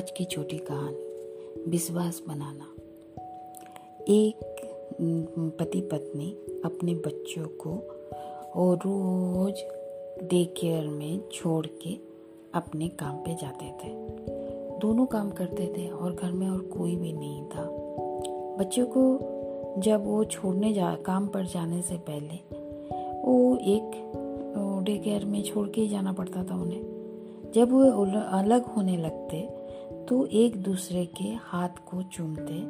आज की छोटी कहानी, विश्वास बनाना। एक पति पत्नी अपने बच्चों को और रोज डे केयर में छोड़ के अपने काम पे जाते थे। दोनों काम करते थे और घर में और कोई भी नहीं था। बच्चों को जब वो छोड़ने जा, काम पर जाने से पहले वो एक डे केयर में छोड़ के ही जाना पड़ता था उन्हें। जब वो अलग होने लगते तो एक दूसरे के हाथ को चूमते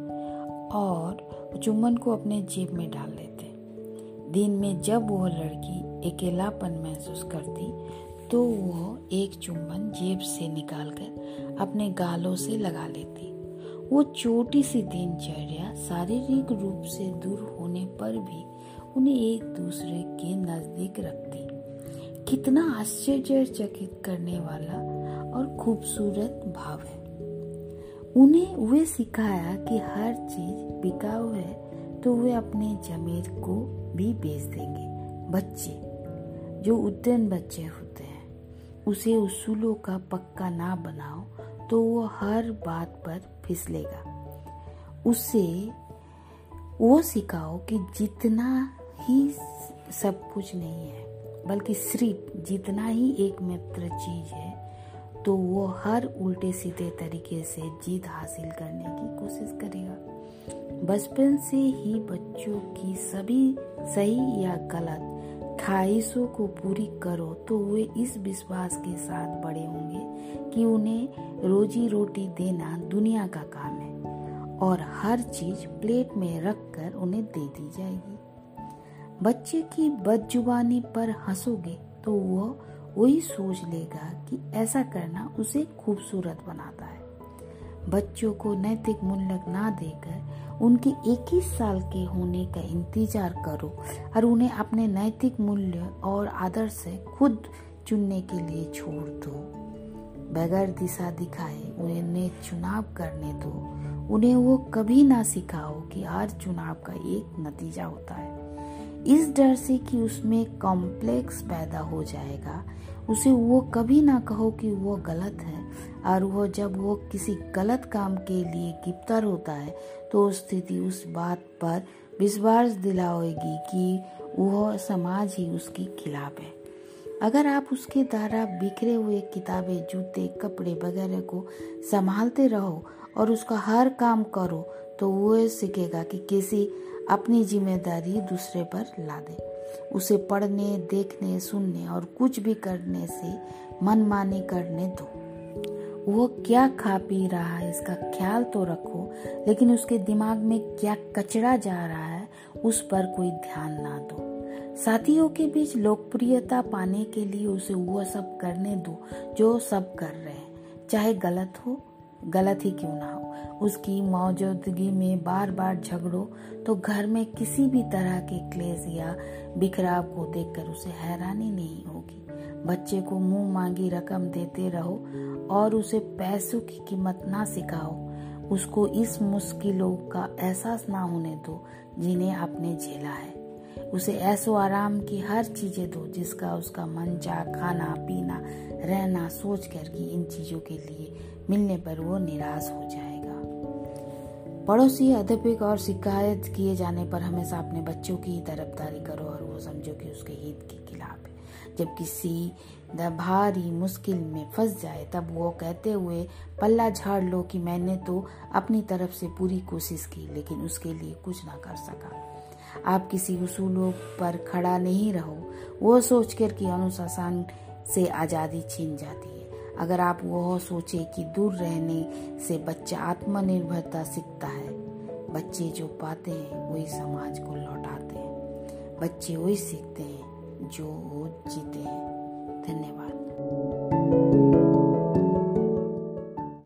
और चुम्बन को अपने जेब में डाल लेते दिन में जब वह लड़की अकेलापन महसूस करती तो वो एक चुम्बन जेब से निकालकर अपने गालों से लगा लेती। वो छोटी सी दिनचर्या शारीरिक रूप से दूर होने पर भी उन्हें एक दूसरे के नज़दीक रखती। कितना आश्चर्यचकित करने वाला और खूबसूरत भाव है। उन्हें वे सिखाया कि हर चीज़ बिकाऊ है तो वे अपने जमीर को भी बेच देंगे। बच्चे, जो उद्यन बच्चे होते हैं, उसे उसूलों का पक्का ना बनाओ तो वो हर बात पर फिसलेगा। उसे वो सिखाओ कि जितना ही सब कुछ नहीं है, बल्कि सिर्फ़ जितना ही एक मित्र चीज़ है तो वो हर उल्टे सीधे तरीके से जीत हासिल करने की कोशिश करेगा। बचपन से ही बच्चों की सभी सही या गलत ख्वाहिशों को पूरी करो तो वे इस विश्वास के साथ बड़े होंगे कि उन्हें रोजी रोटी देना दुनिया का काम है और हर चीज़ प्लेट में रखकर उन्हें दे दी जाएगी। बच्चे की बदजुबानी पर हंसोगे तो वह वही सोच लेगा कि ऐसा करना उसे खूबसूरत बनाता है। बच्चों को नैतिक मूल्य ना देकर उनके 21 साल के होने का इंतज़ार करो और उन्हें अपने नैतिक मूल्य और आदर्श से खुद चुनने के लिए छोड़ दो। बगैर दिशा दिखाए उन्हें चुनाव करने दो। उन्हें वो कभी ना सिखाओ कि हर चुनाव का एक नतीजा होता है। इस डर से कि उसमें कॉम्प्लेक्स पैदा हो जाएगा। उसे वो कभी ना कहो कि वो गलत है। और वो जब वो किसी गलत काम के लिए गिरफ़्तार होता है तो स्थिति उस बात पर विश्वास दिलाएगी कि वह समाज ही उसके खिलाफ है। अगर आप उसके द्वारा बिखरे हुए किताबें, जूते, कपड़े वगैरह को संभालते रहो और उसका हर काम करो तो वो सीखेगा कि किसी अपनी ज़िम्मेदारी दूसरे पर ला दे। उसे पढ़ने, देखने, सुनने और कुछ भी करने से मनमानी करने दो। वो क्या खा पी रहा है इसका ख्याल तो रखो, लेकिन उसके दिमाग में क्या कचरा जा रहा है उस पर कोई ध्यान ना दो। साथियों के बीच लोकप्रियता पाने के लिए उसे वो सब करने दो जो सब कर रहे हैं, चाहे गलत हो गलत ही क्यों ना हो? उसकी मौजूदगी में बार बार झगड़ो तो घर में किसी भी तरह के क्लेश या बिखराव को देखकर उसे हैरानी नहीं होगी। बच्चे को मुँह मांगी रकम देते रहो और उसे पैसों की कीमत ना सिखाओ। उसको इस मुश्किलों का एहसास ना होने दो जिन्हें आपने झेला है। उसे ऐसो आराम की हर चीज़ें दो, जिसका उसका मन चाह खाना, पीना, रहना सोच कर कि इन चीज़ों के लिए मिलने पर वो निराश हो जाएगा। पड़ोसी अध्यपिक और शिकायत किए जाने पर हमेशा अपने बच्चों की तरफदारी करो और वो समझो कि उसके हित के खिलाफ है। जब किसी भारी मुश्किल में फंस जाए, तब वो कहते हुए, पल्ला झाड़ लो कि मैंने तो अपनी तरफ़ से पूरी कोशिश की, लेकिन उसके लिए कुछ ना कर सका। आप किसी उसूलों पर खड़ा नहीं रहो। वो सोचकर कि अनुशासन से आज़ादी छीन जाती है। अगर आप वो सोचे कि दूर रहने से बच्चा आत्मनिर्भरता सीखता है, बच्चे जो पाते हैं, वही समाज को लौटाते हैं। बच्चे वही सीखते हैं जो वो जीते हैं। धन्यवाद।